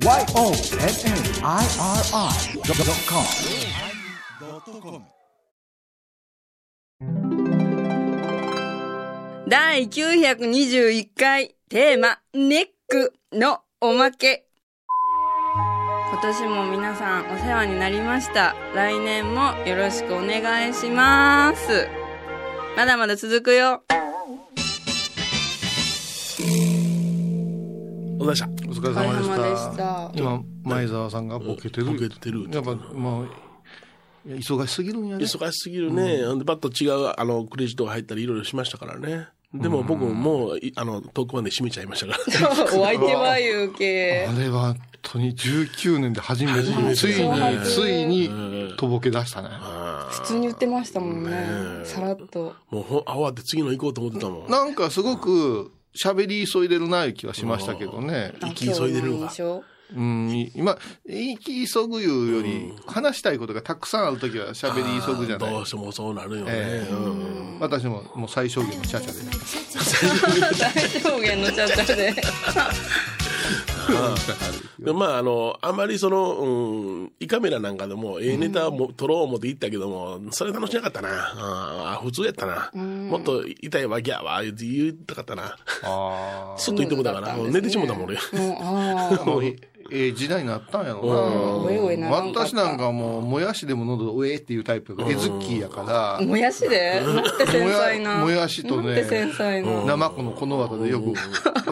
YONNIRI.com 第921回テーマ、ネックのおまけ。今年も皆さんお世話になりました。来年もよろしくお願いします。まだまだ続くよ。お疲れ様でした。した。今、前澤さんがボケてる。ボケてるやっぱ、もう、いや忙しすぎるんやね。忙しすぎるね。ほんで、バッと違う、あの、クレジットが入ったりいろいろしましたからね。でも僕もう、いあの、遠くまで閉めちゃいましたから。お相手は言うけあ。れは、本当に19年で初めて、ついそうに、ついに、とぼけ出したね。普通に言ってましたもんね。さらっと。もう慌て次の行こうと思ってたもん。なんかすごく、喋り急いでるな、いう気はしましたけどね。あ生き急いでるのが今日の印象うん、今、生き急ぐいうより、話したいことがたくさんあるときは喋り急ぐじゃないどう。してもそうなるよね。ええうん私ももう最小限のチャチャで。最小限のちゃっちゃで。でまあ、あの、あまりその、うん、胃カメラなんかでも、ええネタも、撮ろう思って行ったけども、それ楽しなかったな。ああ、普通やったな。もっと痛いわ、ギャーわ、言ったかったな。あすっと言ってもだから、寝てしもたもん俺。えええ時代になったんやろな。おえおえな私なんかもう、もやしでも喉うえっていうタイプが、えずっきーやから。あ。、もやしで？なんて繊細な。もやもやしとね。生子のこの技でよく、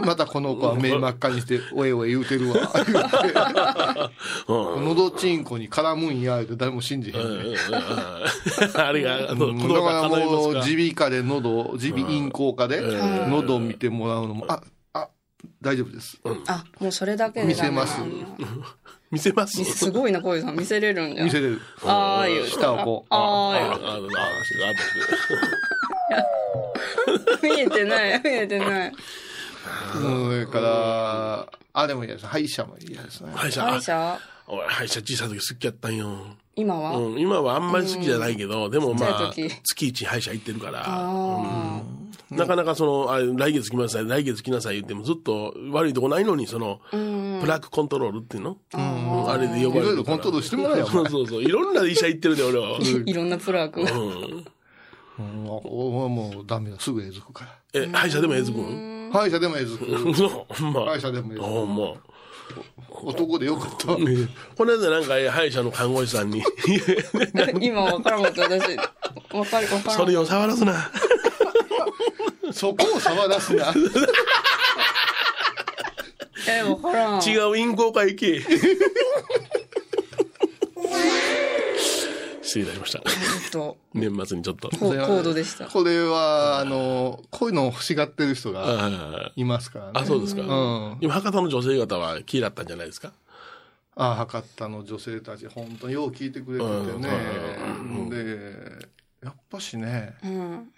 またこの子は目真っ赤にして、おえおえ言うてるわ、言うて。喉チンコに絡むんや、って誰も信じへんね。あれが、だから叶いますか？もう、耳鼻科で喉、耳鼻咽喉科で、喉を見てもらうのも、あ、あ、大丈夫です。あ、もうそれだけでダメなんだ見せ見せます？すごいな、小遊さん。見せれるん。見せれる。ああいう。下をこうああいう。ああ、ああ、見えてない、見えてない。それから、あ、でもいいです。歯医者もいいですね。歯医者、歯医者俺、歯医者小さい時好きやったんよ。今はうん、今はあんまり好きじゃないけど、でもまあ、月一歯医者行ってるから、あなかなかその、あ来月来なさい、来月来なさい言ってもずっと悪いとこないのに、その、プラックコントロールっていうの？うんあれで呼ばれるから。いろいろコントロールしてもらえよ。そうそうそう。いろんな医者行ってるで、俺は。あ。いろんなプラーク。うん。うんおもうダメだ。すぐえずくから。え、歯医者でもえずくん？歯医者でもえずく。そう、ほんま。歯医者でもえずく。ほんま。男でよかった。この間なんか歯医者の看護師さんに、今わからんかった、私。わかる、わからん。それを触らすな。そこを触らすな。え、わからん。違う陰行会行け。失礼いたしました。年末にちょっと。ココードでした。これは、あの、こういうのを欲しがってる人があいますからね。あ、そうですか。うん。今、博多の女性方は気だったんじゃないですか？ああ、博多の女性たち、本当によう聞いてくれててね。で、やっぱしね、うん。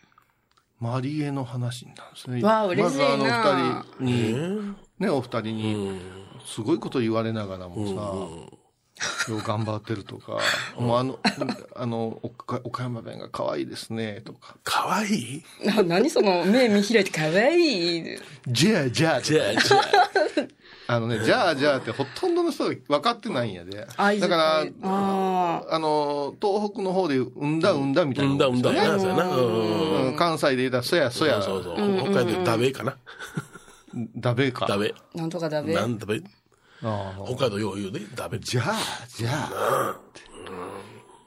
マリエの話になるんですね。わあ嬉しいなまずあの二人に、うんね、お二人に、すごいこと言われながらもさ、よう頑張ってるとか、もうあの、あの、岡岡山弁が可愛いですね、とか。かわい？いな、何その、目見開いて可愛い。じゃあ、じゃあ、じゃあ、じゃあ。あのね、じゃあ、じゃあってほとんどの人が分かってないんやで。愛だから、ああの、東北の方で、うんだうんだみたいなうんだうんだうやな。うんうん関西で言ったら、そやそや、そうそう。北海道でダベかな。だべか。ダベ。あ、なんとかだべ。なんダベ。ああ北海道よう言うで、ダベ。じゃあ、じゃあ。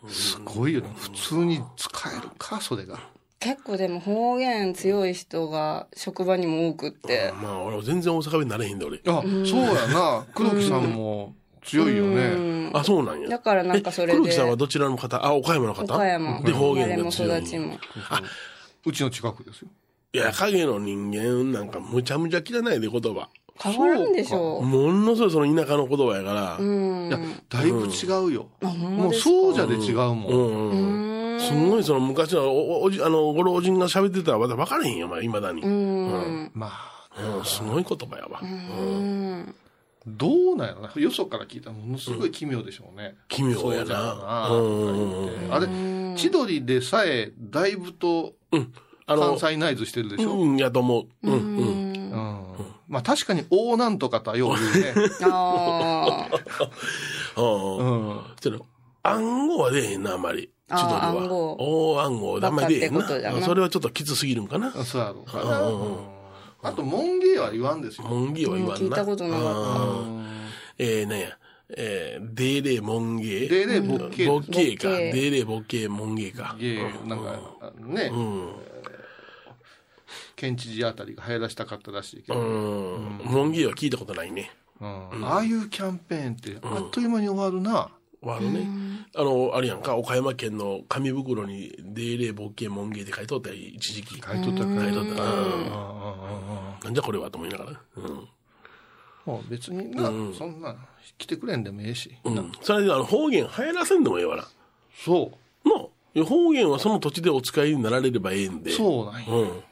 すごいよね。普通に使えるか、それが。結構でも方言強い人が職場にも多くって。まあ、俺全然大阪弁になれへんで、俺。あ、そうやな。黒木さんも強いよね。あ、そうなんや。だからなんかそれで。黒木さんはどちらの方？あ、岡山の方？岡山。で方言生まれもが強い。育ちも。うちの近くですよ。いや、影の人間なん。かむちゃむちゃ汚いで言葉。変わるん。でしょものすごいその田舎の言葉やから。う。うん。いや、だいぶ違うよ。ほん。まもうですかそうじゃで違うもん。うん。すごいその昔のおおじ、あの、ご老人が喋ってたらまだ分からへんよ、まあ、未だに。ううん。ん。まあ、うんすごい言葉やわ。うん。どうなんやろな。よそから聞いたらものすごい奇妙でしょうね。奇妙やな。なうん。あれ、千鳥でさえ、だいぶとうん。あの関、西ナイズしてるでしょ？うん、やと思う。うん、うん。うんまあ確かに大なんとかとはよう言うね。ああ。うんうん。ちょっと暗号は出えへんな、あんまり。あー千鳥は。暗号大暗号、あんまり出なな。それはちょっときつすぎるんかな。そうやろうかな。うんあと、門芸は言わんですよ。門芸は言わんな。聞いたことなかったうんえー、なんや。えー、デーレー門芸。デーレーボッケーボッケーか。デーレーボッケー門芸か。芸、なんか、ね、うん。県知事あたりが流行らしたかったらしいけど。うん。門芸は聞いたことないね。うんああいうキャンペーンって、あっという間に終わるな。あのね、あの、あれやんか、岡山県の紙袋に、デーレーボッケー門芸って書いとったよ一時期。書いとったか書いとったな。んじゃこれはと思いながら。うん。もう別にな、そんな、来てくれんでもええし。うん。それであの方言流行らせんでもええわな。そう。の方言はその土地でお使いになられればええんで。そうなんや。うん。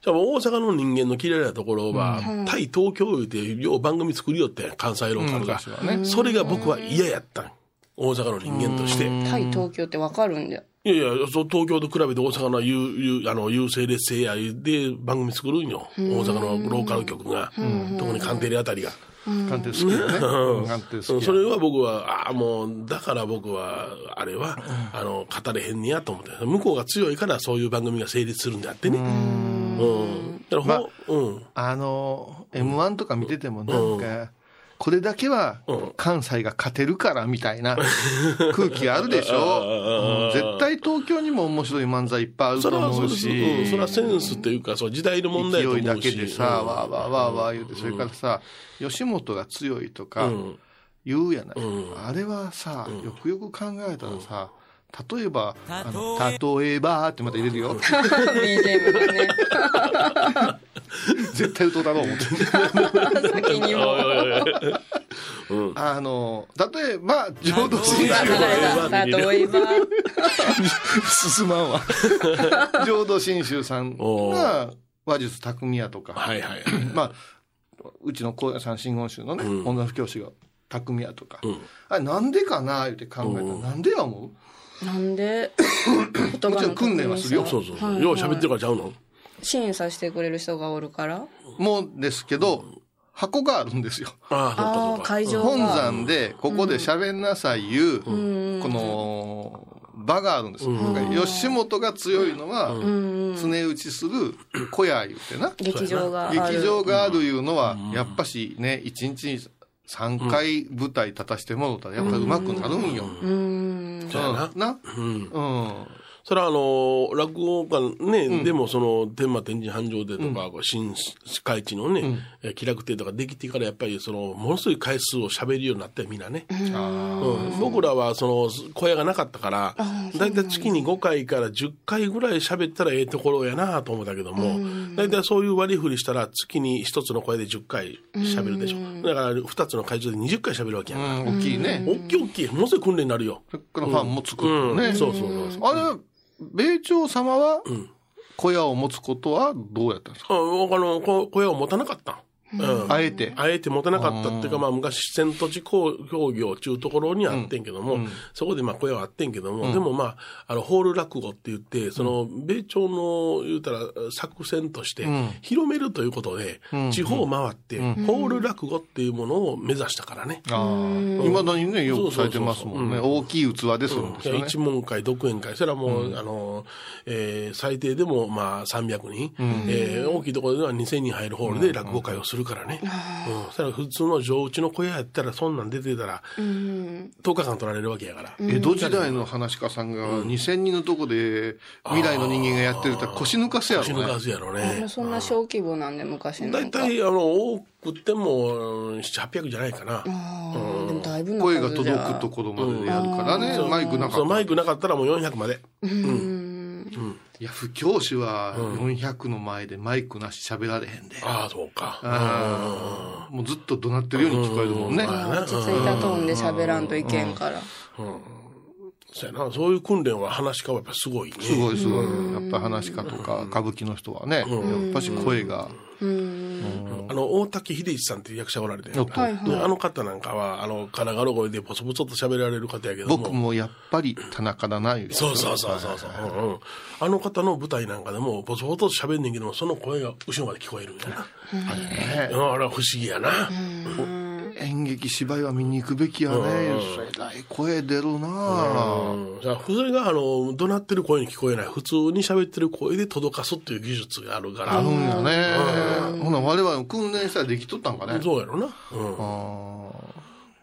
じゃあ大阪の人間の嫌いなところは、対東京言うて、よう番組作りよって、関西ローカルが。昔はねそれが僕は嫌やったん大阪の人間として。対東京ってわかるんだよ。いやいや、そう東京と比べて大阪の優優あの優勢劣勢やで番組作るんよ。大阪のローカル局が。特にカンテレあたりが。鑑定好きよね。好きや。それは僕は、ああ、もう、だから僕は、あれは、あの、語れへんねやと思って。向こうが強いからそういう番組が成立するんであってね。うん。だからほ、うん。あの、M1 とか見ててもなんか、これだけは関西が勝てるからみたいな 空気あるでしょ？うん絶対東京にも面白い漫才いっぱいあると。思うし。うん。それはセンスっていうか、そう、時代の問題だと思うし。勢いだけでさ、わーわーわーわー言うて、それからさ、吉本が強いとか言うやない。あれはさ、よくよく考えたらさ、例えば、あの、例えばってまた入れるよ。BGM がね。絶対歌うだろう思って。先にも。あの、例えば、浄土真宗。例えば。進まんわ。浄土真宗さんが話術匠やとか、はいはいはい。まあ、うちの高野山真言宗のね、うん女の教師が匠やとか、うんあれなんでかな言って考えたら、うんなんでや思なんで、言もちろん訓練はするよそうそうそう。はいよう喋ってるからちゃうの？審査してくれる人がおるから。うもうですけど、箱があるんですよ。ああ。会場本が。山で、ここで喋んなさいいう、うんこの、場があるんですよ。吉本が強いのは、うん。常打ちする小屋言うてな。劇場がある。劇場があるいうのは、やっぱしね、一日に3回舞台立たしてもろたら、やっぱり上手くなるんよ。うん。そうやな。な。うん。うん。それはあの、落語家ね、でもその、天満天神繁盛亭とか、新海地のね、え気楽亭とかできてからやっぱりその、ものすごい回数を喋るようになってみんなね。うん僕らはその、小屋がなかったから、だいたい月に5回から10回ぐらい喋ったらええところやなと思ったけども、だいたいそういう割り振りしたら月に1つの小屋で10回喋るでしょ。だから2つの会場で20回喋るわけやんか。うん、大きいね。大きい大きい。ものすごい訓練になるよ。それからファンも作うん。るね。そうそうそう。あれ、米朝様は、小屋を持つことはどうやったんですか？ああの、こ小屋を持たなかった。うん。あえて。あえて持たなかったっていうか、まあ昔、千土地工業っていうところにあってんけども、そこでまあ小屋はあってんけども、でもまあ、あの、ホール落語って言って、その、米朝の言うたら作戦として、広めるということで、地方を回って、ホール落語っていうものを目指したからね。ああ。いまだにね、よくされてますもんね。大きい器でするんですよね。一門会、独演会、それはもう、あの、えー最低でもまあ300人、えー大きいところでは2000人入るホールで落語会をするからね。うん。それは普通の上内の小屋やったら、そんなん出てたら、10日間取られるわけやから。江戸時代の話し家さんが2000人のとこで未来の人間がやってるって腰抜かすやろ腰抜かやろね。そんな小規模なんで、昔の。大体、あの、多くても、うん7、800じゃないかな。あーでもだいぶの声が数じゃ届くところまでやるからね。マイクなかった。マイクなかったらもう400まで。いや、不教師は400の前でマイクなし喋られへんで。ああ、そうか。もうずっと怒鳴ってるように聞こえるもんね。うん落ち着いたトーンで喋らんといけんから。そうやな。そういう訓練は話し家はやっぱすごいね。すごいすごい。やっぱ話し家とか歌舞伎の人はね、やっぱし声が。あの、大竹秀一さんっていう役者おられて、よっとはいはいであの方なんかは、あの、カラガロ声でポソポソと喋られる方やけども。僕もやっぱり田中だな、そうそうそうそうそう、うんうん。あの方の舞台なんかでも、ボソボソと喋んねんけども、その声が後ろまで聞こえるみたいな。あれは不思議やな。演劇芝居は見に行くべきやね。えらい声出るなうん。じゃあ、それが、あの、怒鳴ってる声に聞こえない、普通に喋ってる声で届かすっていう技術があるから。あるんやね。ほな、我々も訓練したらできとったんかね。そうやろな。うん。あ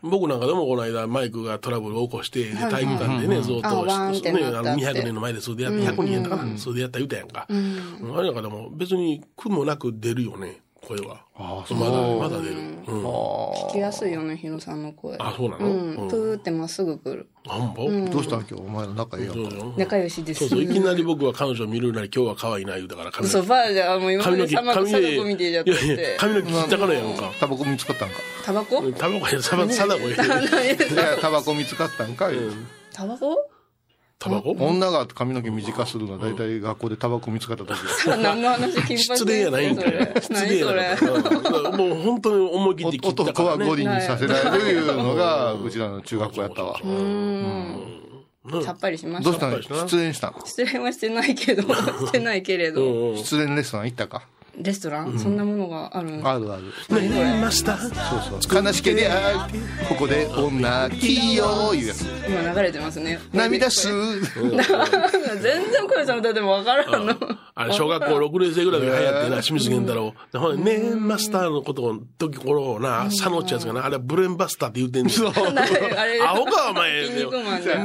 僕なんかでもこの間マイクがトラブルを起こして、で体育館でね、ずっと、あワーンってね、あの200年の前でそれでやって、100人やったかな、それでやった言うたやんか。うんあれなんかでも別に苦もなく出るよね、声は。あそうまだ、まだ出る。うん。聞きやすいよね、ヒロさんの声。あ、そうなの？うん、プーってまっすぐ来る。あんぼ？あ。どうしたん今日、お前の仲いいやん仲良しです。そうそう、いきなり僕は彼女を見るなり今日は可愛いな言うたから髪嘘、バーじゃん、もう今ま髪の毛、でサマと髪貞子見てじゃっいやいやて。髪の毛切ったからやんか。タバコ見つかったんか？タバコ？タバコや、サバ、サダコや。いや、タバコ見つかったんか？タバコ？タバコ？女が髪の毛短するのは大体学校でタバコ見つかった時。何の話？金髪失礼やないんかい。失何礼やそれ？な。もう本当に思い切って切った男はからね。五輪にさせられるいうのが、うちらの中学校やったわ。さっぱりしました。どうしたん？失恋したん？失恋はしてないけど、してないけれど。失恋レストラン行ったか？レストラン？そんなものがある？んあるある。ました。そうそう。悲しけりゃ、ここで女きよいうやつ。今流れてますね。涙す。全然声さん歌ってもわからんの。あれ、小学校6年生ぐらいで流行ってな、清水源太郎。でほねマスターのことを、時頃をな、佐野ってやつがな、あれ、ブレンバスターって言うてんねん。か、お前。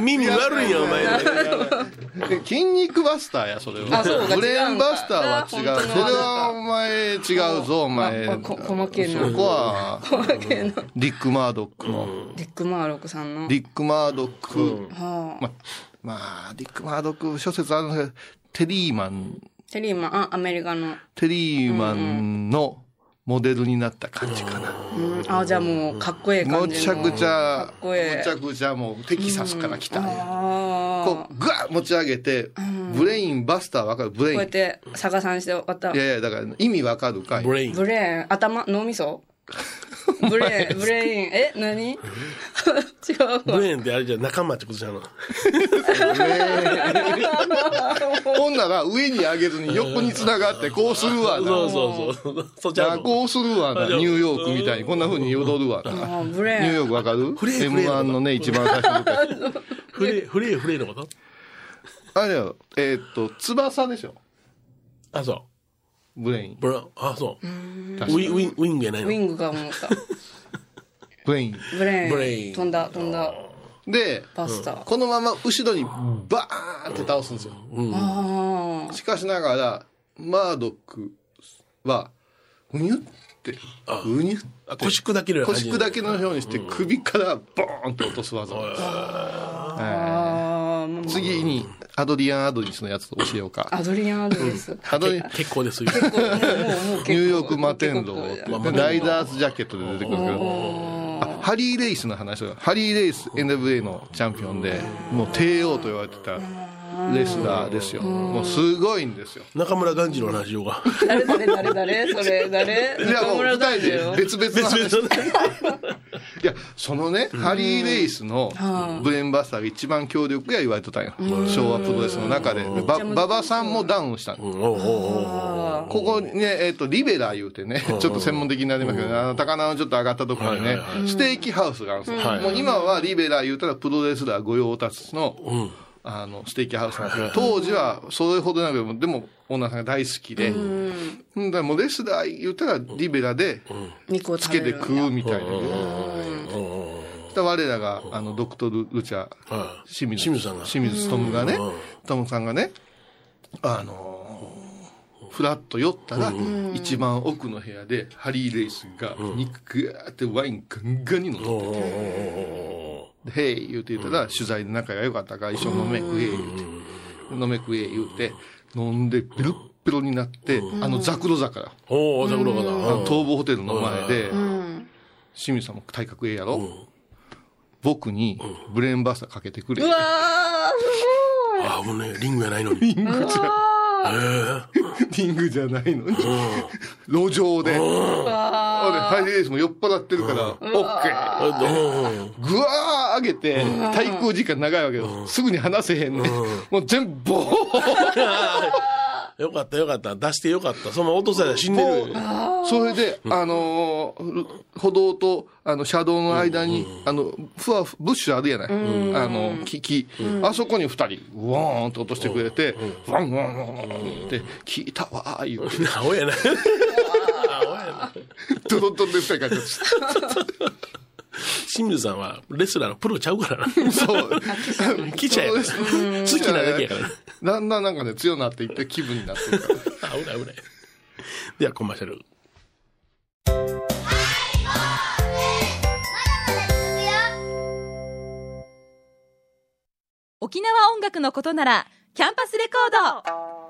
耳悪いやん、お前。筋肉バスターや、それは。ブレーンバスターは違う。それはお前違うぞ、お前。あこ細けえなそこは、小分けのリック・マードックの。ディック・マーロックさんの。リック・マードック。はあ、ま、まあ、ディック・マードック諸説あるんですけど、テリーマン、テリーマン、あ、アメリカの。テリーマンのモデルになった感じかな。うん、あ、じゃあもう、かっこええ感じの。むちゃくちゃかっ、こええむちゃくちゃもうテキサスから来た。こ。う、ぐわっ持ち上げて、ブレインバスターわかる？ブレイン。こうやって逆さにして、わたい、やいや、だから意味わかるかい？ブレイン。ブレーン、頭、脳みそ？ブレーン、ブレイン、え？何？違うわ。ブレインってあれじゃ仲間ってことじゃんの。ほんなら上に上げずに横に繋がってこうするわな。そうそうそう。そっちじゃあゃうの。こうするわな。ニューヨークみたいにこんな風に踊るわな。あブレーン。ニューヨークわかる？フレーフレー ?M1 のね、一番最初の時。フレー、フレー、フレーのこと？あれよ、えーっと、翼でしょ。あ、そう。ブレイン。ブラ、あ、そう。ウィン、ウィン、ウィングやないの？ウィングが思った。ブレイン。ブレーン。ブレイン飛んだ、飛んだ。で、パスタ。このまま後ろにバーンって倒すんですよ。ああ。しかしながら、マードックは、うにゅって、うにゅってあ腰砕ける腰砕けのようにして首からボーンと落とす技。ああ。もう次に、アドリアン・アドリスのやつを教えようか。アドリアン・アドレス？アドリけ結構ですよ。ニューヨークマテンドライダースジャケットで出てくるけど、あハリー・レイスの話は、ハリー・レイス NWA のチャンピオンで、もう帝王と言われてたレスラーですよ。もうすごいんですよ。中村ガンジの話をが。誰誰誰誰それ誰？いや、もう二人でよ。別々の別話。々のね。いや、そのね、ハリー・レイスのブレーンバスターが一番強力や言われてたんよ。昭和プロレスの中で。ば馬場さんもダウンしたん。ここにね、えっ、と、リベラ言うてね、ちょっと専門的になりますけど、あの、高輪のちょっと上がったところにねステーキハウスがあるんですよ。はいもう今はリベラ言うたらプロレスラー御用達の、うん。あの、ステーキハウスなんですけど、当時はそれほどなくても、でも、オーナーさんが大好きで、うん、だからもうレスラー言うたらリベラで、肉をつけて食うみたいな。うん。うん。うん我らが、あの、ドクトル・ルチャ、はい。清水。清水さんが。清水勉がねうん、勉さんがね、あのー、フラッと寄ったら、一番奥の部屋で、ハリー・レイスが、肉ガーってワインガンガンに飲んでおうおうおうおうで、へい言うて言ったら、取材で仲が良かったから、一緒に飲め食え言うて、飲め食え言うて、飲んで、ベロッベロになって、あの、ザクロ坂、おお、ザクロかあだ。の東宝ホテルの前で、うん。清水さんも体格ええやろ。僕に、ブレーンバスターかけてくれ。う。わあ、もうね、リングやないのに。リングじゃ、リングじゃないのに、路上で。ハイレースも酔っ払ってるから、オッケー。ぐわー上げて、滞空時間長いわけよ。すぐに離せへんね。もう全部、ボー よかったよかった。出してよかった。そのまま落とされたら死んでる。それで、あのー歩道と、あの、車道の間に、あの、ふわふ、ブッシュあるやない？あの、木、木。あそこに二人、ウォーンと落としてくれて、ワンワンワンワンって、聞いたわー、言うて。アホやな。アホやな。ドロドロで二人帰ってき清水さんはレスラーのプロちゃうからな。た。そう。来ちゃえ。好きなだけやからな。だんだんなんかね、強くなっていって気分になってるから。危ない危ない。ではコマーシャル。沖縄音楽のことならキャンパスレコード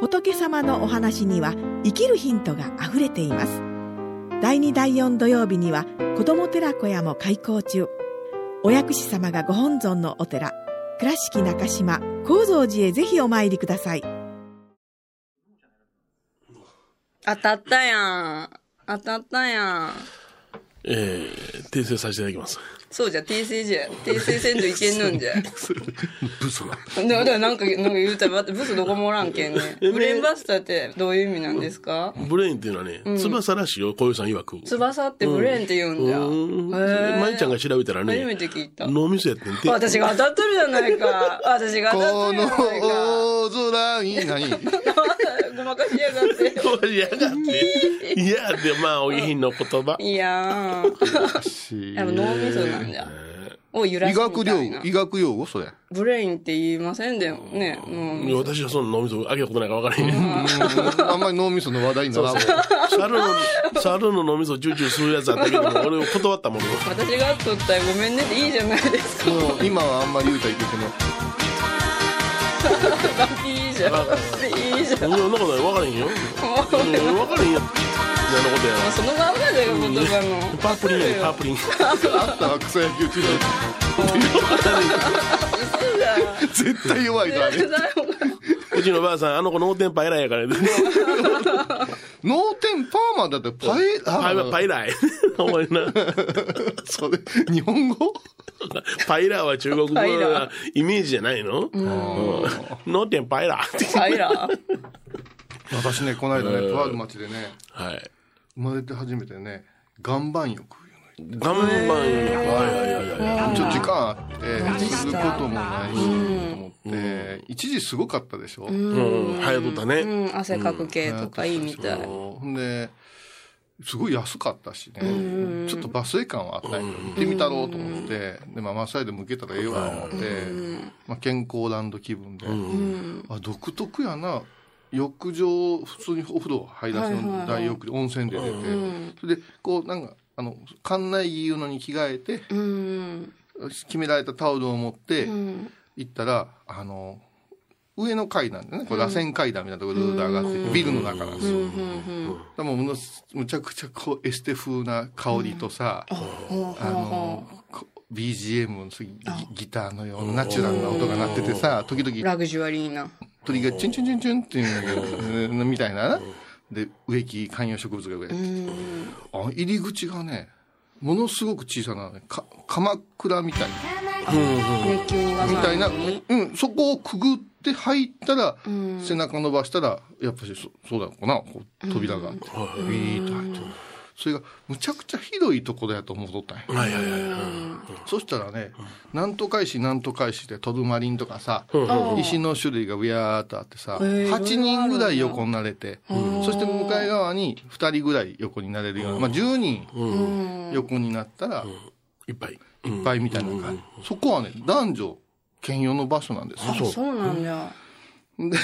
仏様のお話には生きるヒントがあふれています第2第4土曜日には子ども寺小屋も開校中お薬師様がご本尊のお寺倉敷中島・高蔵寺へぜひお参りください当たったやん。当たったやん。えー、訂正させていただきます。そうじゃ、訂正じゃ。訂正せんといけんのんじゃ。ブスな。だからなんか、なんか言うたら、ブスどこもおらんけんね。ブレーンバスターってどういう意味なんですか？ブレインっていうのはね、翼らしいよ、小遊さん曰く。翼ってブレーンって言うんじゃ。うん。へー舞ちゃんが調べたらね、初めて聞いた。脳みそやってんて。私が当たってるじゃないか。私が当たこのってるじゃないか。大空に何 ごまかしやがって。これやがって。いや、で、まあ、お下品の言葉。いやー。やっぱ脳みそなんじゃ。を揺らす医学用語医。学用語それ？ブレインって言いませんでもね。うんいや私はその脳みそあげたことないから分からへん。あんまり脳みその話題にならんわ猿の、猿の脳みそチューチューするやつあったけども、俺を断ったもの。私が取ったらごめんねっていいじゃないですか。もう今はあんまり言うたらいけてね。いいじゃん。じゃん。そんなことない、分からへんよ。うん分からへんや。みたいなことやそのまんまじゃよ、言葉の。パープリンやね、パープリン。あったわ草野球。絶対弱いなあれ。うちのばあさん、あの子脳天パイラーやからね。脳天パーマだってパイあパイラーや。お前な。それ、日本語？パイラーは中国語パイメージじゃないの？うん。脳天パイラー。パイラー。私ね、この間ね、とある町でね、はい。生まれて初めてね、岩盤浴岩盤浴。はいはいはいはい。のちょっと時間あって、することもないし、と思って、一時すごかったでしょ？うん、流行っとったね。うん、汗かく系とかいいみたい。そう。ほんで、すごい安かったしね、ちょっとバスエ感はあったんやけど、行ってみたろうと思って、で、まあ、マッサージでも受けたらええわ思って、まあ、健康ランド気分で、あ、独特やな。浴場、普通にお風呂入らせの大浴で温泉で出て、それで、こう、なんか、あの、館内着いうのに着替えて、うん。決められたタオルを持って、行ったら、あの、上の階段でね、これ螺旋階段みたいなところでずっと上がってビルの中なんですよ。でもむのむちゃくちゃこうエステ風な香りとさ、あの、こ BGM のギギターのようなナチュラルな音が鳴っててさ、時々。ラグジュアリーな。鳥がチュンチュンチュンチュンっていうんだけど、う んみたいな。な。で、植木、観葉植物が植えてあ、入り口がね、ものすごく小さな、ね、か鎌倉みたいな。熱球逃がさみたいな、にうん、そこをくぐって入ったら、背中伸ばしたら、やっぱりそそうだろうな、扉があって、ビーッと入って。それが、むちゃくちゃ広いところやと思うとったんや。はいはいはいはい。そしたらね、なんとか石なんとか石でトルマリンとかさ、石の種類がビヤーっとあってさ、8人ぐらい横になれて、そして向かい側に2人ぐらい横になれるような、まあ10人横になったら、いっぱい。いっぱいみたいなのがあるそこはね、男女兼用の場所なんですよ。そう。なんじゃ。で、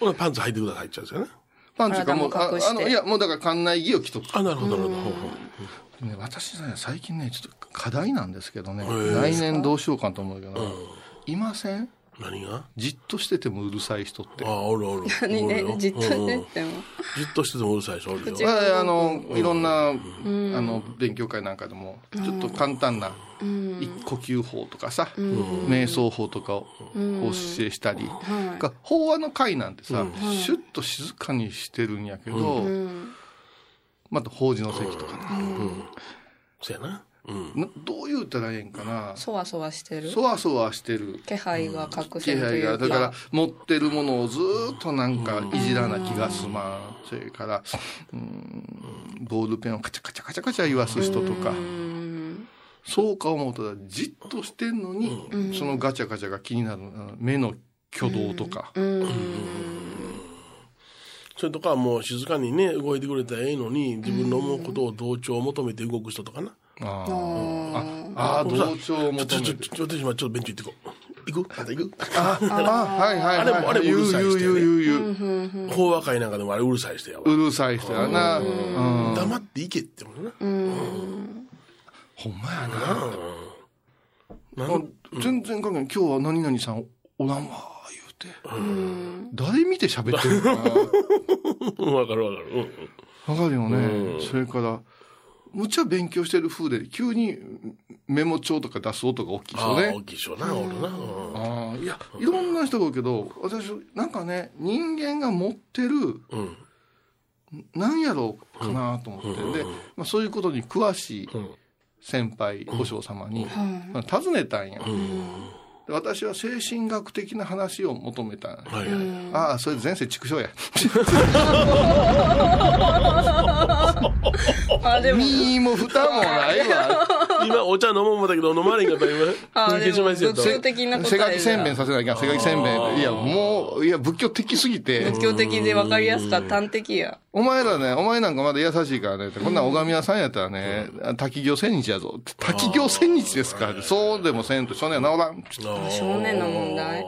ほなパンツ履いてくださいって言っちゃうんですよね。パンツかもう、あの、いや、もうだから館内着を着とく。あ、なるほど、なるほど。ね、私ね、最近ね、ちょっと課題なんですけどね、ー。来年どうしようかと思うけど、いません？何が？じっとしててもうるさい人って。ああ、おるおる。何？ね じっとしてても。じっとしててもうるさい人おるよ。あ、あの、いろんな、あの、勉強会なんかでも、ちょっと簡単な、一呼吸法とかさ、瞑想法とかをお教えしたり、が法話の会なんてさ、シュッと静かにしてるんやけど、また法事の席とかね、そうやな。うん。などう言うたらええんかな、そわそわしてる。そわそわしてる。気配が隠気せると配が、いうか。だから持ってるものをずーっとなんかいじらな気がすまん。それから、うん、ボールペンをカチャカチャカチャカチャ言わす人とか、そうか思うとじっとしてんのに、そのガチャガチャが気になるうん目の挙動とか、それとかもう静かにね、動いてくれたらええのに、自分の思うことを同調を求めて動く人とかな。あーああー、同調を求ちょ、ちょ、めて。ちょ、私今ちょっとベンチ行ってこう。行く？あんた行く？ああ、はいはいはい。あれもあれもうるさい人やね言う言う言う言う。法話会なんかでもあれうるさい人やわ。うるさい人やな。うん。黙って行けって思うな。ほんまやな。なんあ全然関係ない。今日は何々さんおらんわ、言うて。誰見て喋ってるのかな。う んわかるわかる。うんうんわかるよね。うんそれから、むっちゃ勉強してる風で、急にメモ帳とか出す音が大きいああ、人ね大。きい人な、おるな。うんああ、いや、いろんな人がおるけど、私、なんかね、人間が持ってる、うん。なんやろうかなと思って、で、まあ、そういうことに詳しいうん先輩、和尚様に、まあ尋ねたんや。で私は精神学的な話を求めたんや。はいはい。ああ、それ前世畜生や。あでも身も蓋もないわ。今、お茶飲もう思ったけど、飲まれんかった今。あでも仏教的なせがきせんべんさせなきゃ、せがきせんべん。いや、もう、いや、仏教的すぎて。仏教的で分かりやすかった。端的や。お前らね、お前なんかまだ優しいからね、こんなん拝み屋さんやったらね、滝行千日やぞ。滝行千日ですから、そうでもせんと、少年は治らん。少年の問題。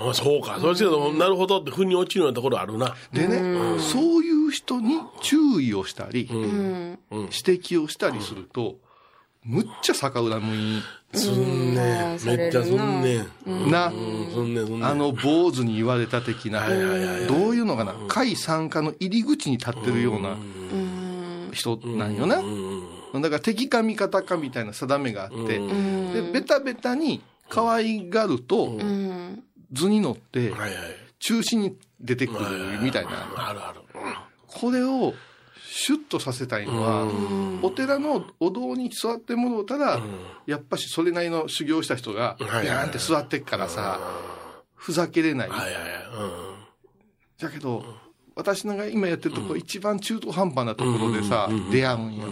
あそうか。それけど、なるほど。って、腑に落ちるようなところあるな。でね、そういう人に注意をしたり、指摘をしたりすると、むっちゃ逆恨みすんねん。めっちゃすんねん。な、うん、すん。ねん、すん。ねん。あの坊主に言われた的な、どういうのかな、会参加の入り口に立ってるような人なん。よな。だから敵か味方かみたいな定めがあって、で、ベタベタに可愛がると、図に乗って。中心に出てくるみたいな。あるある。これをシュッとさせたいのは、お寺のお堂に座ってもろうたら、やっぱしそれなりの修行した人が、ビはいャーンって座ってっからさ、ふざけれない。はいはいはい。だけど、私のが今やってるとこ、一番中途半端なところでさ、出会うんよ。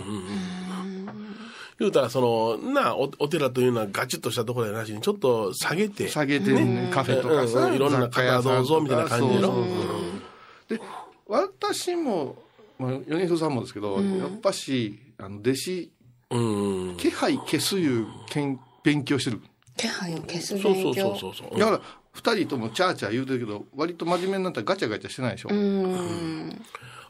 言うたら、その、なお、お寺というのはガチッとしたところやなしに、ちょっと下げて、下げてね、カフェとかさ、うんいろんな方どうぞみたいな感じやろ。そうそうそうで、私も、まあ、米広さんもですけど、やっぱし、あの、弟子、うん。気配消すいうけん勉強してる。気配を消すそうそう勉強そうそうそう。だから、二人ともチャーチャー言うてるけど、割と真面目になったらガチャガチャしてないでしょ。うん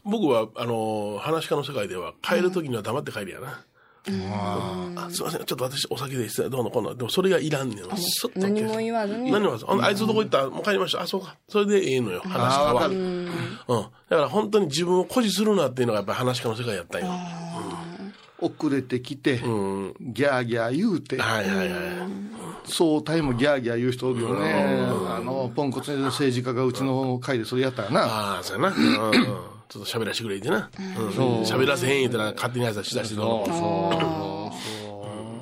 僕は、あの、話し家の世界では、帰るときには黙って帰るやな。あすいません、ちょっと私お酒で失礼どうのこうの。でもそれがいらんねん。と何も言わずに何も言わず。あいつどこ行ったもう帰りました。あ、そうか。それでええのよ、話かるうん。だから本当に自分を誇示するなっていうのがやっぱり話し家の世界やったんよ。遅れてきて、うん。ギャーギャー言うて、はいはいはい。総体もギャーギャー言う人おるよね。あの、ポンコツの政治家がうちの会でそれやったらな。ああ、そうやな。ちょっと喋らせてくれってな。うん。喋らせへん言うたら勝手に挨拶しだしてどう？そう。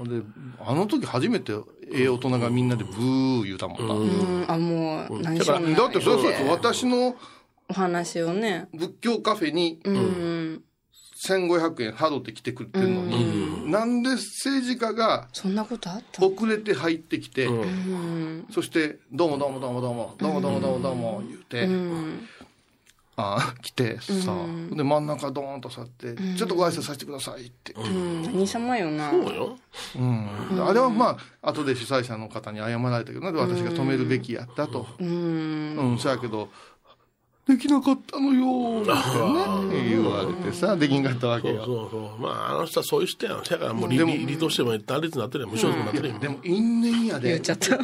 そう。で、あの時初めてええ大人がみんなでブー言うたもんな。うん。あもう何しろない。だってそうそうそう、私のお話をね。仏教カフェにうん。1500円払って来てくれてるのに、なんで政治家がそんなことあった遅れて入ってきて、うん。そして、どうもどうもどうもどうも、どうもどうもどうもどうも言うて、うんあ来てさ、で真ん中ドーンと座って、ちょっとご挨拶させてくださいって、うん何様よな。そうよ。うんあれはまあ後で主催者の方に謝られたけどね私が止めるべきやったと、うん。うん、そやけどできなかったのよってね言われてさできんかったわけそうよそうそう。まあ、あの人はそういう人やん。だからもう離離としても断裂になってるやん。無償になってるやん。でも因縁やで言っちゃった。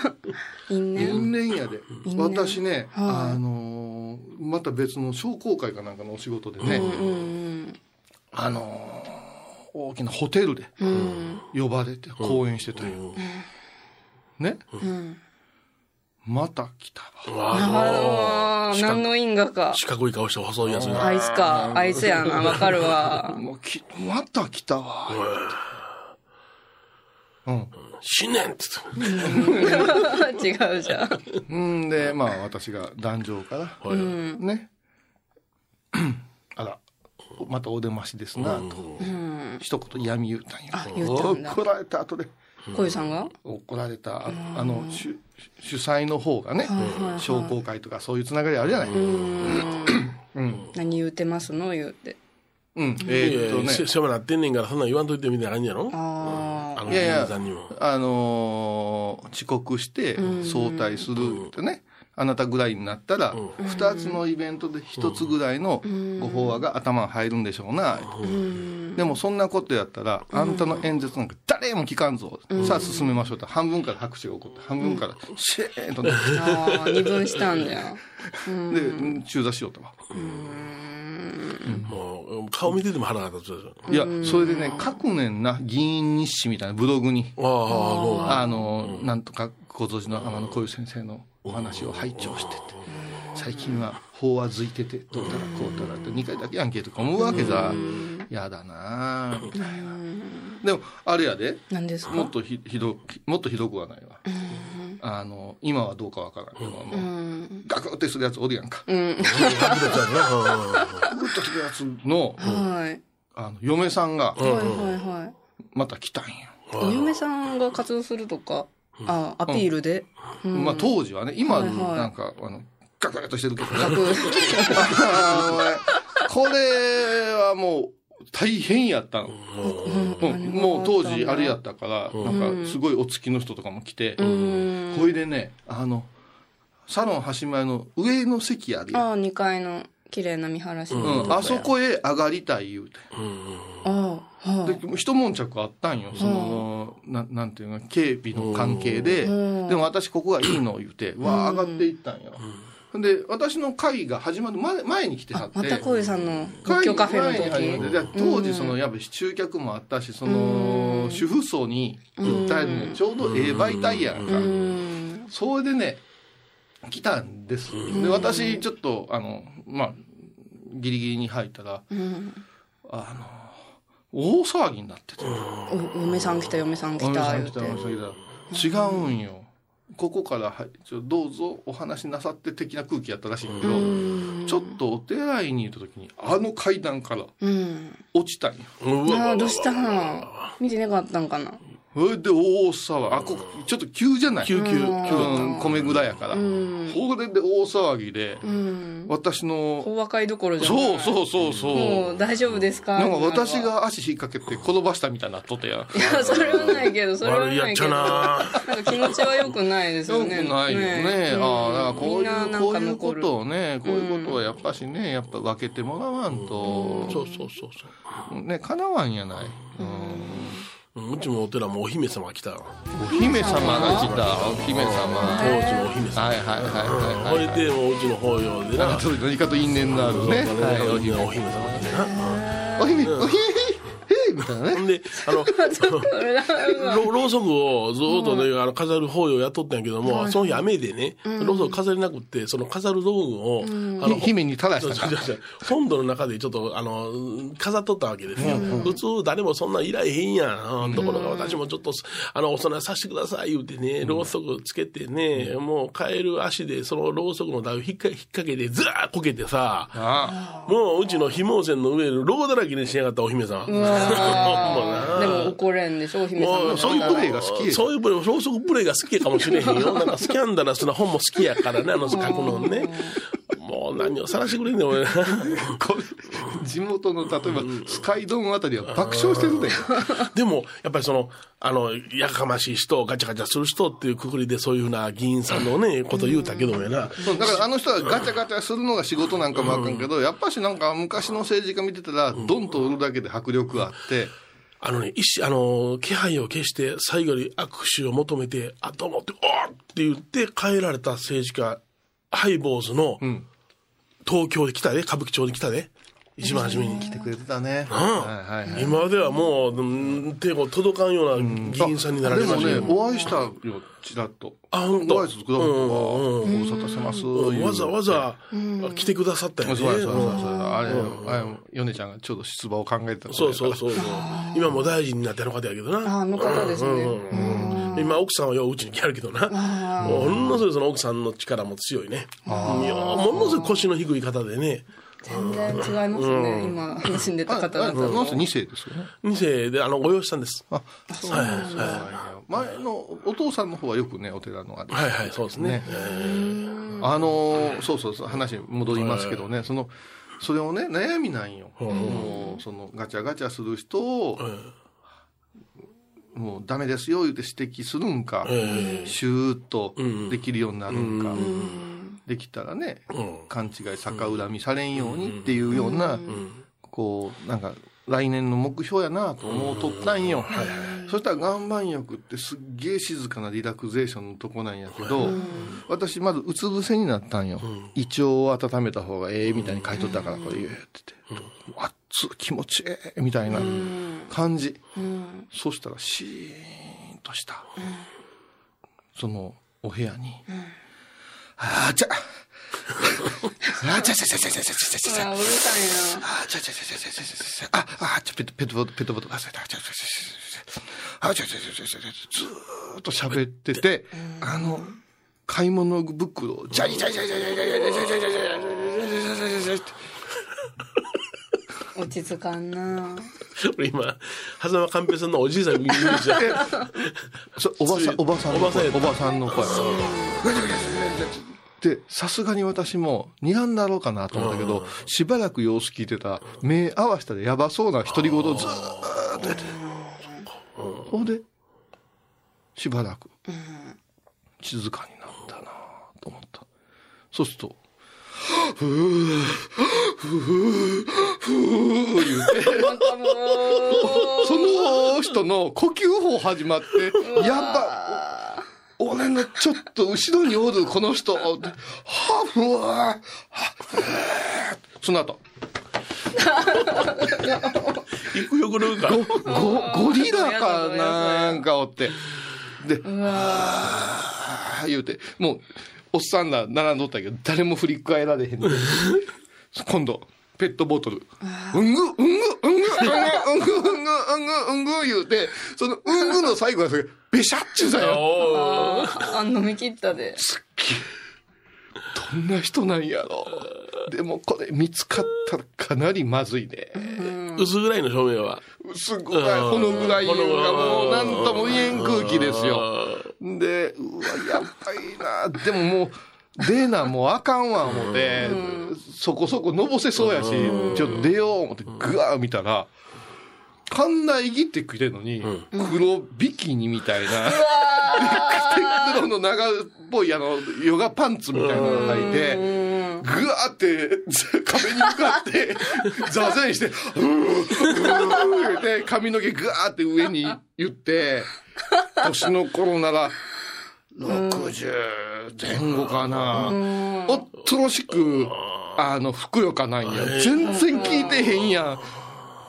因縁。因縁やで私ね、はいあのーまた別の商工会かなんかのお仕事でね、うんあのー大きなホテルでうん。呼ばれて講演してたよ、ね、うん。また来たわあのー、何の因果か。四角い顔して細いやつが。あいつか。あいつやな。わかるわ。もうきまた来たわうん死ねんって言って。違うじゃん。うん。でまあ私が壇上からはいね。あらまたお出ましですなとうん。一言嫌味言うたんよあ言うたんだ。怒られた後で。小遊さんが？怒られたああの主主催の方がね商工会とかそういうつながりあるじゃない。何言うてますの？言うて。うん。いえーっとね。世話なってんねんから、そんなん言わんといてみたいな感じやろ？ああの、いやいや。あのー遅刻して早退するってね、あなたぐらいになったら、二つのイベントで一つぐらいのご法話が頭に入るんでしょうな、でもそんなことやったら、あんたの演説なんか誰も聞かんぞ、さあ進めましょうって半分から拍手が起こって半分からシェーンとね、あ。ああ、二分したんだよ。で中座しようと。は。もう、顔見てても腹が立つでしょ。いやそれでね書くねんな議員日誌みたいなブログに。ああ、そうあの、なんとか小僧寺の天野小遊先生のお話を拝聴してて、最近は法はづいてて、どうたらこうたらって2回だけアンケートか思うわけさ、やだなあみたいな。でも、あれやで、何ですか？もっとひひどく、もっとひどくはないわ。あの、今はどうかわからんけども、うん。ガクってするやつおるやんか。うん。ガクってするやつの、はい。あの、嫁さんが、はいはいはい。また来たんよ。お嫁さんが活動するとか、あアピールで？うんまあ当時はね、今ははいはいなんか、あの、ガクッとしてるけどね。これはもう大変やったの。うんもう当時あれやったから、なんかすごいお付きの人とかも来て、うん。ほいでね、あの、サロン端前の上の席あるやんああ、2階の綺麗な見晴らし。うん、あそこへ上がりたい言うて。ああ、はい。で、一悶着あったんよ。その、ななんていうの、警備の関係で。うんでも私ここがいいの言うて、わあ上がっていったんよ。で、私の会が始まる前前に来てはって。また小遊さんの仏教カフェの時。当時そのやっぱ集客もあったしその主婦層に訴えるのにちょうどええ媒体やんか。うん。それでね来たんです。で私ちょっとあのまあギリギリに入ったらうん。あの大騒ぎになってて。お嫁さん来た嫁さん来た。嫁さん来た嫁さん来た。違うんよここからはいちょどうぞお話しなさって的な空気やったらしいんだけどうん。ちょっとお手洗いに行った時にあの階段からうん。落ちたんようわああ、どうしたの見てなかったんかな？それで大騒ぎ。あ、こちょっと急じゃない？救急、救うん、米蔵やから。うん。それで大騒ぎで、うん。私の、お若いどころじゃない。そうそうそうそう。もう大丈夫ですか？なんか私。が足引っ掛けて転ばしたみたいになっとってや。いや、それはないけど、それは悪いやっちゃないけど。ななんか気持ちは良くないですよよくね。ないよね。うんああ、だからこういう、こういうこか残るとをね、こういうことはやっぱしね、やっぱ分けてもらわんと、そうそうそうそね、かなわんやない。うんう。うちもお寺もお姫様が来た。お姫様が来た、お姫様。当時のお姫様。はいはいはいはいほはいい。で、もううちの法要でな。何かと因縁のあるね。お姫様が来てな。お姫、お姫、みたいなね。ほんで、あの、ろろうそくをずっとね、あの飾る法要やっとったんやけども、その日雨でね、ろうそく飾れなくって、その飾る道具を、あの、ひ姫にした。本土の中でちょっと、あの、飾っとったわけですよ。普通誰もそんなんいらへんやん。うん。ところが私もちょっと、あの、お供えさせてください言うてね、ろうそくつけてね、もう帰る足でそのろうそくの台を引っか引っ掛けて、ずらーこけてさ、あもううちのひも線の上、ろうだらけにしやがったお姫さん。でも怒れんでしょ、お姫様もうそういうプレイが好きやそういうプレイ、ろうそくプレイが好きかもしれへんよ。なんかスキャンダラスな本も好きやからね、あの書くのね。もう何を晒してくれんねん、俺。こ れ地元の例えばスカイドームあたりは爆笑してるね でも、やっぱりその、あの、やかましい人、ガチャガチャする人っていうくくりでそういうふうな議員さんのね、こと言うたけどもやな。そうだからあの人はガチャガチャするのが仕事なんかもあかんけど、やっぱしなんか昔の政治家見てたら、ドンと売るだけで迫力があって、あのね、一し、あの、気配を消して、最後に握手を求めて、あ、どうもって、おーって言って帰られた政治家、ハイボーズの、ん東京で来たで、歌舞伎町に来たで、一番初めに。来てくれてたね。今ではもう、うん手が届かんような議員さんになられましたでよもね、お会いしたよ、ちらっと。あ本当ご挨拶くださったわ。ご無沙汰してます。うんわざわざ来てくださったよね。そうそうそうあれ、あれ、米ちゃんがちょうど出馬を考えてたそうそうう。そうそう。今もう大臣になってる方やけどな。ああの方ですねうん今奥さんはよううちに来はるけどな。もうものすごいその奥さんの力も強いね。いやものすごい腰の低い方でね。全然違いますね、今話に出たあ、方だあのと人二世ですよね。二世で、あの、ご養子さんです。あ、そうなんです前のお父さんの方はよくね、お寺のあれ。はいはい、そうですね。あのーそうそうそう、話に戻りますけどね、その、それをね、悩みなんよ。その、ガチャガチャする人を、もうダメですよ言って指摘するんか、シューッとできるようになるんか、できたらね、勘違い、逆恨みされんようにっていうような、こう、なんか、来年の目標やなと思うとったんよ。そしたら岩盤浴ってすっげえ静かなリラクゼーションのとこなんやけど、私まずうつ伏せになったんよ。胃腸を温めた方がええみたいに書いとったから、これ言えって。言って。熱っ気持ちええみたいな感じ。そしたらシーンとした。そのお部屋に、あーちゃあちゃちゃちゃちゃちゃちゃちゃちゃちゃあうるさいなあちゃちゃちゃちゃちゃちゃちゃあ、あ、ちょ、ペット、ペットボトル、ペットボトル忘れた。ちゃちゃちゃちゃちゃあ、ちゃちゃちゃちゃちゃずーっと喋ってて、あの、買い物袋を、ジャリジャリジャリジャリジャリジャリジャリジャリジャリジャリジャリジャリジャリって落ち着かんな俺今、狭間寛平さんのおじいさん見るじゃん。おばさん、おばさんの声、おばさんやったおばさんの声。で、さすがに私も睨んだろうかなと思ったけど、しばらく様子聞いてた、目合わせたらやばそうな独り言をずーっとやって。ほんで、しばらく、静かになったなと思った。そうすると、ふぅ、ふぅ、ふぅ、言うて、その人の呼吸法始まって、やば、俺のちょっと後ろにおるこの人、はふわはふわその後、行くよくるか。ゴゴリラかなんかおって、で、はぁ言うて、もう、おっさんら並んどったけど、誰も振り返られへん。今度、ペットボトル。うんぐ、うんぐ、うんぐ、うんぐ、うんぐ、うんぐ、うんぐ、うんぐ、言うて、そのうんぐの最後はそれ、べしゃっちゅうさよ。あ飲み切ったでどんな人なんやろ。でもこれ見つかったらかなりまずいね。薄暗いの照明は。すごい、ほのぐらいがもう、なんとも言えん空気ですよ。で、うわ、やばいな。でももう、出な、もうあかんわ、思って、そこそこのぼせそうやし、ちょっと出よう、思って、ぐわー見たら、館内着って着てるのに、黒ビキニみたいな、黒の長っぽいあの、ヨガパンツみたいなのが履いて、ーって、壁に向かって、座禅して、うー、うー言って、髪の毛ぐわーって上に言って、年の頃なら、60前後かな。おっとろしく、あの、ふくよかなんや。全然聞いてへんや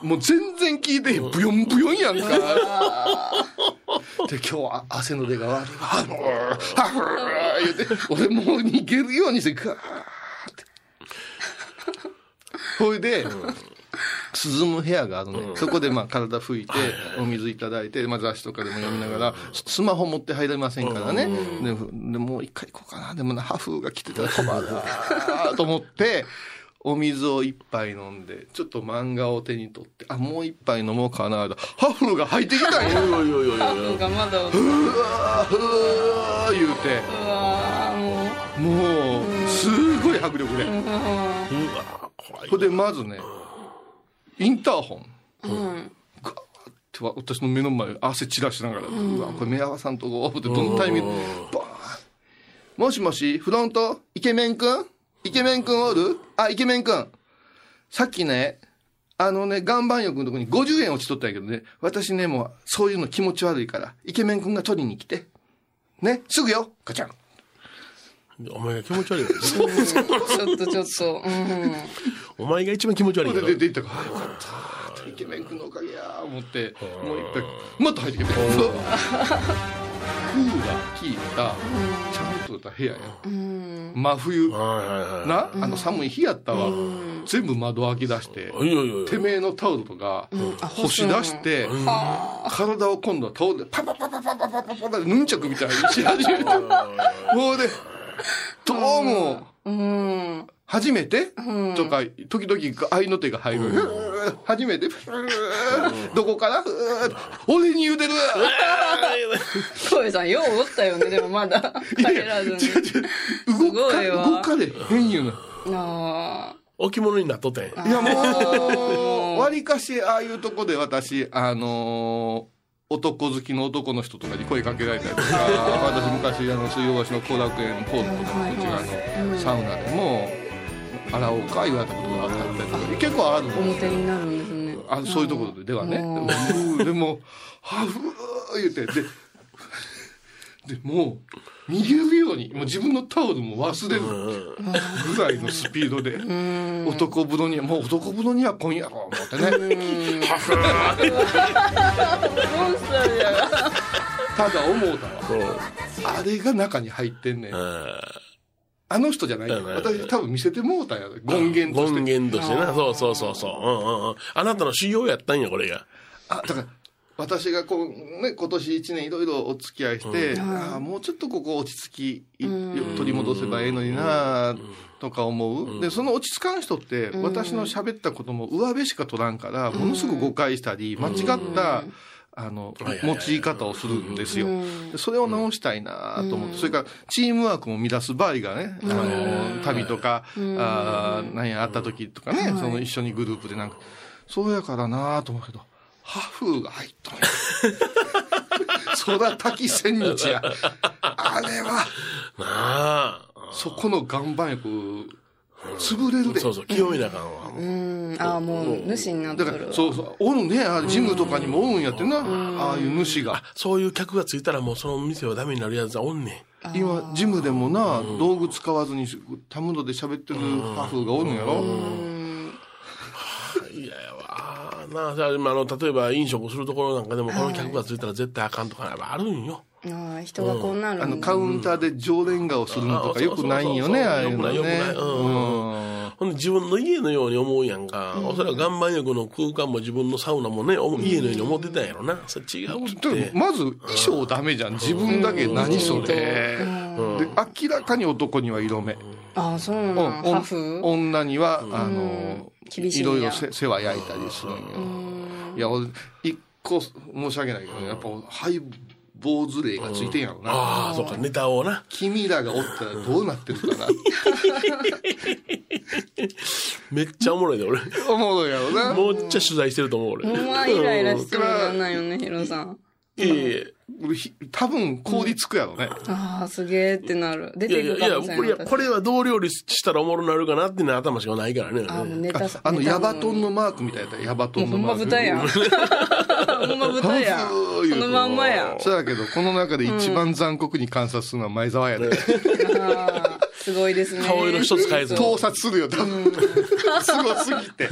ん。もう全然聞いてへん。ブヨンブヨンやんか。で、今日は汗の出が悪いわ。はふーはふー言うて、俺もう逃げるようにして、ガー。ほいで、涼む部屋があるね。そこでまあ体拭いて、お水いただいて、まあ雑誌とかでも読みながら、スマホ持って入れませんからね。で、もう一回行こうかな。でもな、ハフが来てたら困るわと思って、お水を一杯飲んで、ちょっと漫画を手に取って、あ、もう一杯飲もうかな。ハフが入ってきたんや。おいおいおいおいおいなんかまだううわー、ふー言うて。わーもうもうすごい迫力で、うわ怖いほん。でまずねインターホンうん。ガーってわ私の目の前汗散らしながら、うわこれ目合わさん。とこってどのタイミングでバーンもしもしフロントイケメンくん。イケメンくん。おるあイケメンくん。さっきねあのね岩盤浴のとこに50円落ちとったん。やけどね私ねもうそういうの気持ち悪いからイケメンくん。が取りに来てねすぐよガチャンお前が気持ち悪いちょっとちょっとうんお前が一番気持ち悪いでよ出て行ったから、あよかった。イケメン君のおかげや思って、もう一回、もっと入ってきて、クーラー効いた、ちゃんとした部屋や。真冬、はいはいはいな、あの寒い日やったわ。全部窓開き出して、いやいやいやてめえのタオルとか、干し出して、体を今度はタオルでパパパパパパパパパパヌンチャクみたいにし始めて、もうで、どうも、うん。初めて、とか、時々愛の手が入る。初めて、どこから？俺に言うてる。小江さん。ようおったよねでもまだ帰らずに動かごいわ動かれへん。よな。あ置物になっとったん。やいやもう、わりかしああいうとこで私、あのー男好きの男の人とかに声かけられたりとか、私昔、あの、水曜橋の後楽園ホールとかのこっち側のサウナでも、洗おうか言われたことがあったりとか、結構あるあ表になるんですね。あそういうところでではね、でもはふー言って。ででもう逃げるようにもう自分のタオルも忘れる。ぐらいのスピードで。男風呂にはもう男風呂には今夜ろ思ってね。ただ思うたわ。あれが中に入ってんねん。あの人じゃないよ。うん。私多分見せてもうたんや権限として。権限としてな。そうそうそうそう。うんうんうん。あなたの修行やったんやこれが。あだから私がこう、ね、今年一年いろいろお付き合いして、ああもうちょっとここ落ち着きい取り戻せばええのになとか思う、でその落ち着かん人って私の喋ったことも上辺しか取らんからものすごく誤解したり間違った、あのはいはいはい。用い方をするんですよ。でそれを直したいなと思って、それからチームワークも乱す場合がね、あの旅とか、あーなんやあった時とかね、その一緒にグループでなんかそうやからなと思うけどハフが入っとんやそら滝千日や。あれはなあ。そこの岩盤浴潰れるで。そうそう清めなあかんわうん。ああもう主になっとだる。わからそうそうおるねジムとかにもおるんやってな。ああいう主が。そういう客がついたらもうその店はダメになるやつはおんねん。今ジムでもな道具使わずにタムロで喋ってるハフがおるんやろ。いややわなあじゃあ今あの例えば飲食するところなんかでもこの客がついたら絶対あかんとかやっぱあるんよ。ああ人がこうなるあのカウンターで常連顔するのとかよくないんよねあああいうのね。よくない。よくないうん。ほん。で自分の家のように思うやんか、おそらく岩盤浴の空間も自分のサウナもね、お家のように思ってたんやろな。それ違うって。まず衣装ダメじゃん自分だけ。何それ。で明らかに男には色目。ああそうなんうん。女にはあの厳しいろいろせ世話焼いたりするんよ。いや俺一個申し訳ないけどねやっぱハイ坊主霊がついてんやろな。ああ、そうか、ネタをな。君らがおったらどうなってるかな。めっちゃおもろいで、俺。思うのやろな。もうっちゃ取材してると思う、俺。ほんまイライラしてるなんなんよねヒロさん。いやいや俺ひ多分効率くやろね。ああすげえってなる。出いやいやいや、てくるかもしれこれ、ないこれはどう料理したらおもろなるかなっていうのは頭しかないからね。あもうネタあのヤバトンのマークみたいだった。ヤバトンのマーク。ま豚や。んほんま豚や。んそのまんまや。んそうだけどこの中で一番残酷に観察するのは前澤やで、あーすごいですね。顔色一つ変えず。盗撮するよ多分、すごすぎて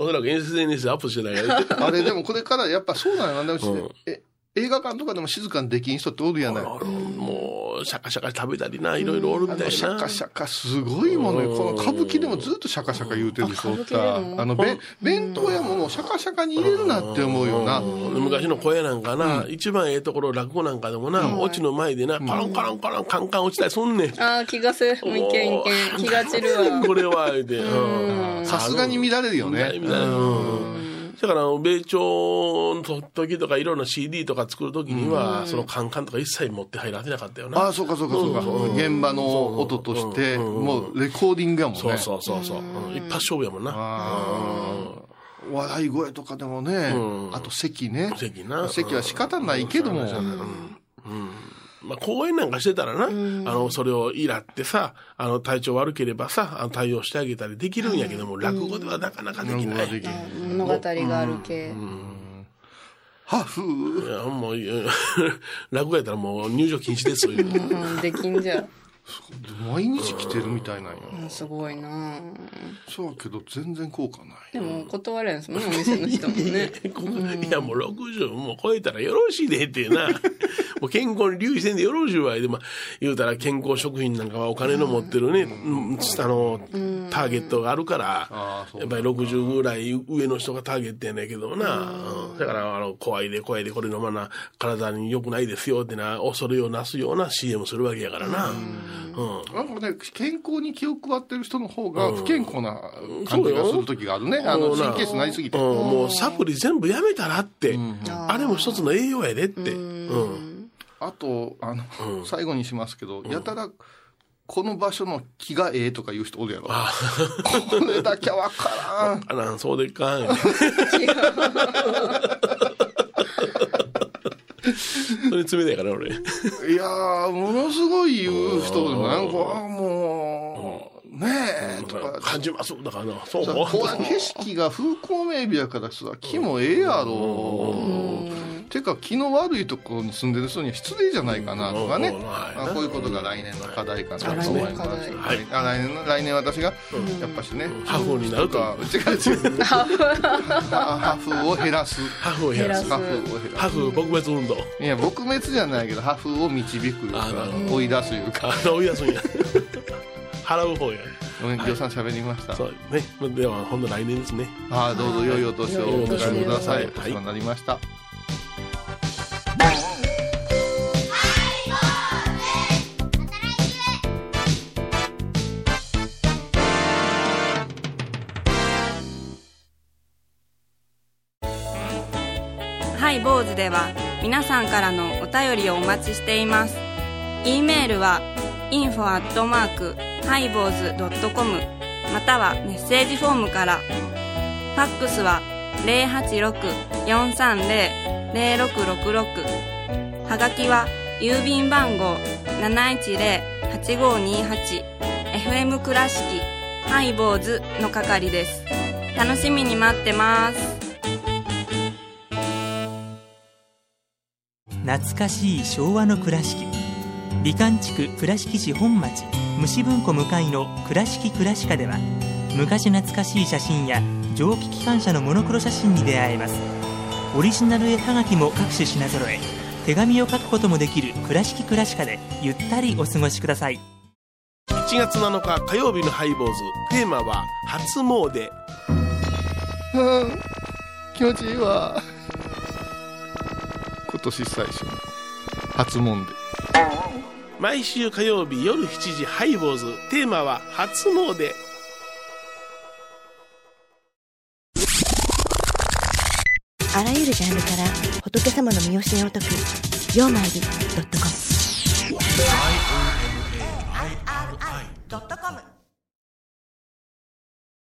おそらく SNS でアップしてないから。あれでもこれからやっぱそうなんやな、え映画館とかでも静かにできん人っておるやない。もう、シャカシャカ食べたりな、いろいろおるみたいな。シャカ。シャカすごいものよ。この歌舞伎でもずっとシャカシャカ言うてる人おった。あの、べ弁当屋ももうシャカシャカに入れるなって思うよな。昔の声なんかな、一番ええところ落語なんかでもな、オチの前でな、コロンコロンコロンカンカン落ちたりすんねん。ああ気がせもういけんいけん。気が散るわ。これは、言うて。うん。さすがに見られるよね。だから、米朝の時とかいろんな CD とか作る時には、そのカンカンとか一切持って入らせなかったよな。ああ、そうかそうかそうか。現場の音として、もうレコーディングやもんね。そうそうそうそう。うん。一発勝負やもんな。笑い声とかでもね、あと席ね。席な。席は仕方ないけども、まあ、公演なんかしてたらな、あの、それをいらってさ、あの、体調悪ければさ、あの対応してあげたりできるんやけども、落語ではなかなかできない。い物語がある系。ハフや、もう、いや 落語やったらもう入場禁止ですよ。うん、できんじゃ。毎日来てるみたいなんや。うんすごいなそうやけど全然効果ない。でも断れんすもんね、お店の人もね。いや、もう60もう超えたらよろしいでってな。もう健康に留意せんでよろしいわいで、まあ、言うたら健康食品なんかはお金の持ってるね、うんあの、ターゲットがあるから、あーそうやっぱり60ぐらい上の人がターゲットやねんけどな。うんだから、あの、怖いで怖いでこれ飲まな、体に良くないですよってな、恐れをなすような CM するわけやからな。うん。なんかね、健康に気を配ってる人の方が不健康な感じがする時があるね。あの、神経質になりすぎて。うん、もうサプリ全部やめたらって、あれも一つの栄養やでって。うん。あと、あの、最後にしますけど、やたら、この場所の気がええとか言う人おるやろ。あこれだけはわからん。あら、そうでっかん。それ冷たいから俺。いやー、ものすごい言う人なんか、あもう、ねえ、とか。感じます。だからな、そうさこう景色が風光明媚やからさ、木もええやろ。てか、気の悪いところに住んでる人には失礼じゃないかなとかねうんうんはい。あこういうことが来年の課題かなあと思います。はいあ来年の来年私が、やっぱしね、ハフになると。か、違う違う。ハフを減らす。ハフを減らす。ハフを減らハフ撲滅運動。す。いや、撲滅じゃないけど、ハフを導く追い出すいうか。追い出すんや。払う方や。ごめん、ぎょうさん喋りました。そうね。では、ほんと来年ですね。ああ、どうぞ良いお年をお迎えくださいお世話になりました。ハイボーズでは皆さんからのお便りをお待ちしています。e メールは info アットマークハイボーズドットコムまたはメッセージフォームから。ファックスは086-430はがきは郵便番号710-8528 FM 倉敷ハイボーズの係です。楽しみに待ってます。懐かしい昭和の倉敷美観地区倉敷市本町虫文庫向かいの「倉敷倉歯科」では昔懐かしい写真や蒸気機関車のモノクロ写真に出会えますオリジナル絵はがきも各種品揃え手紙を書くこともできる「倉敷倉歯科」でゆったりお過ごしください1月7日火曜日のハイボーズ。テーマは、初詣。うん気持ちいいわ今年最初の初詣毎週火曜日夜7時ハイボーズ。テーマは、初詣。あらゆるジャンルから仏様の身教えを解く「曜マイり .com」「IOMAII.com」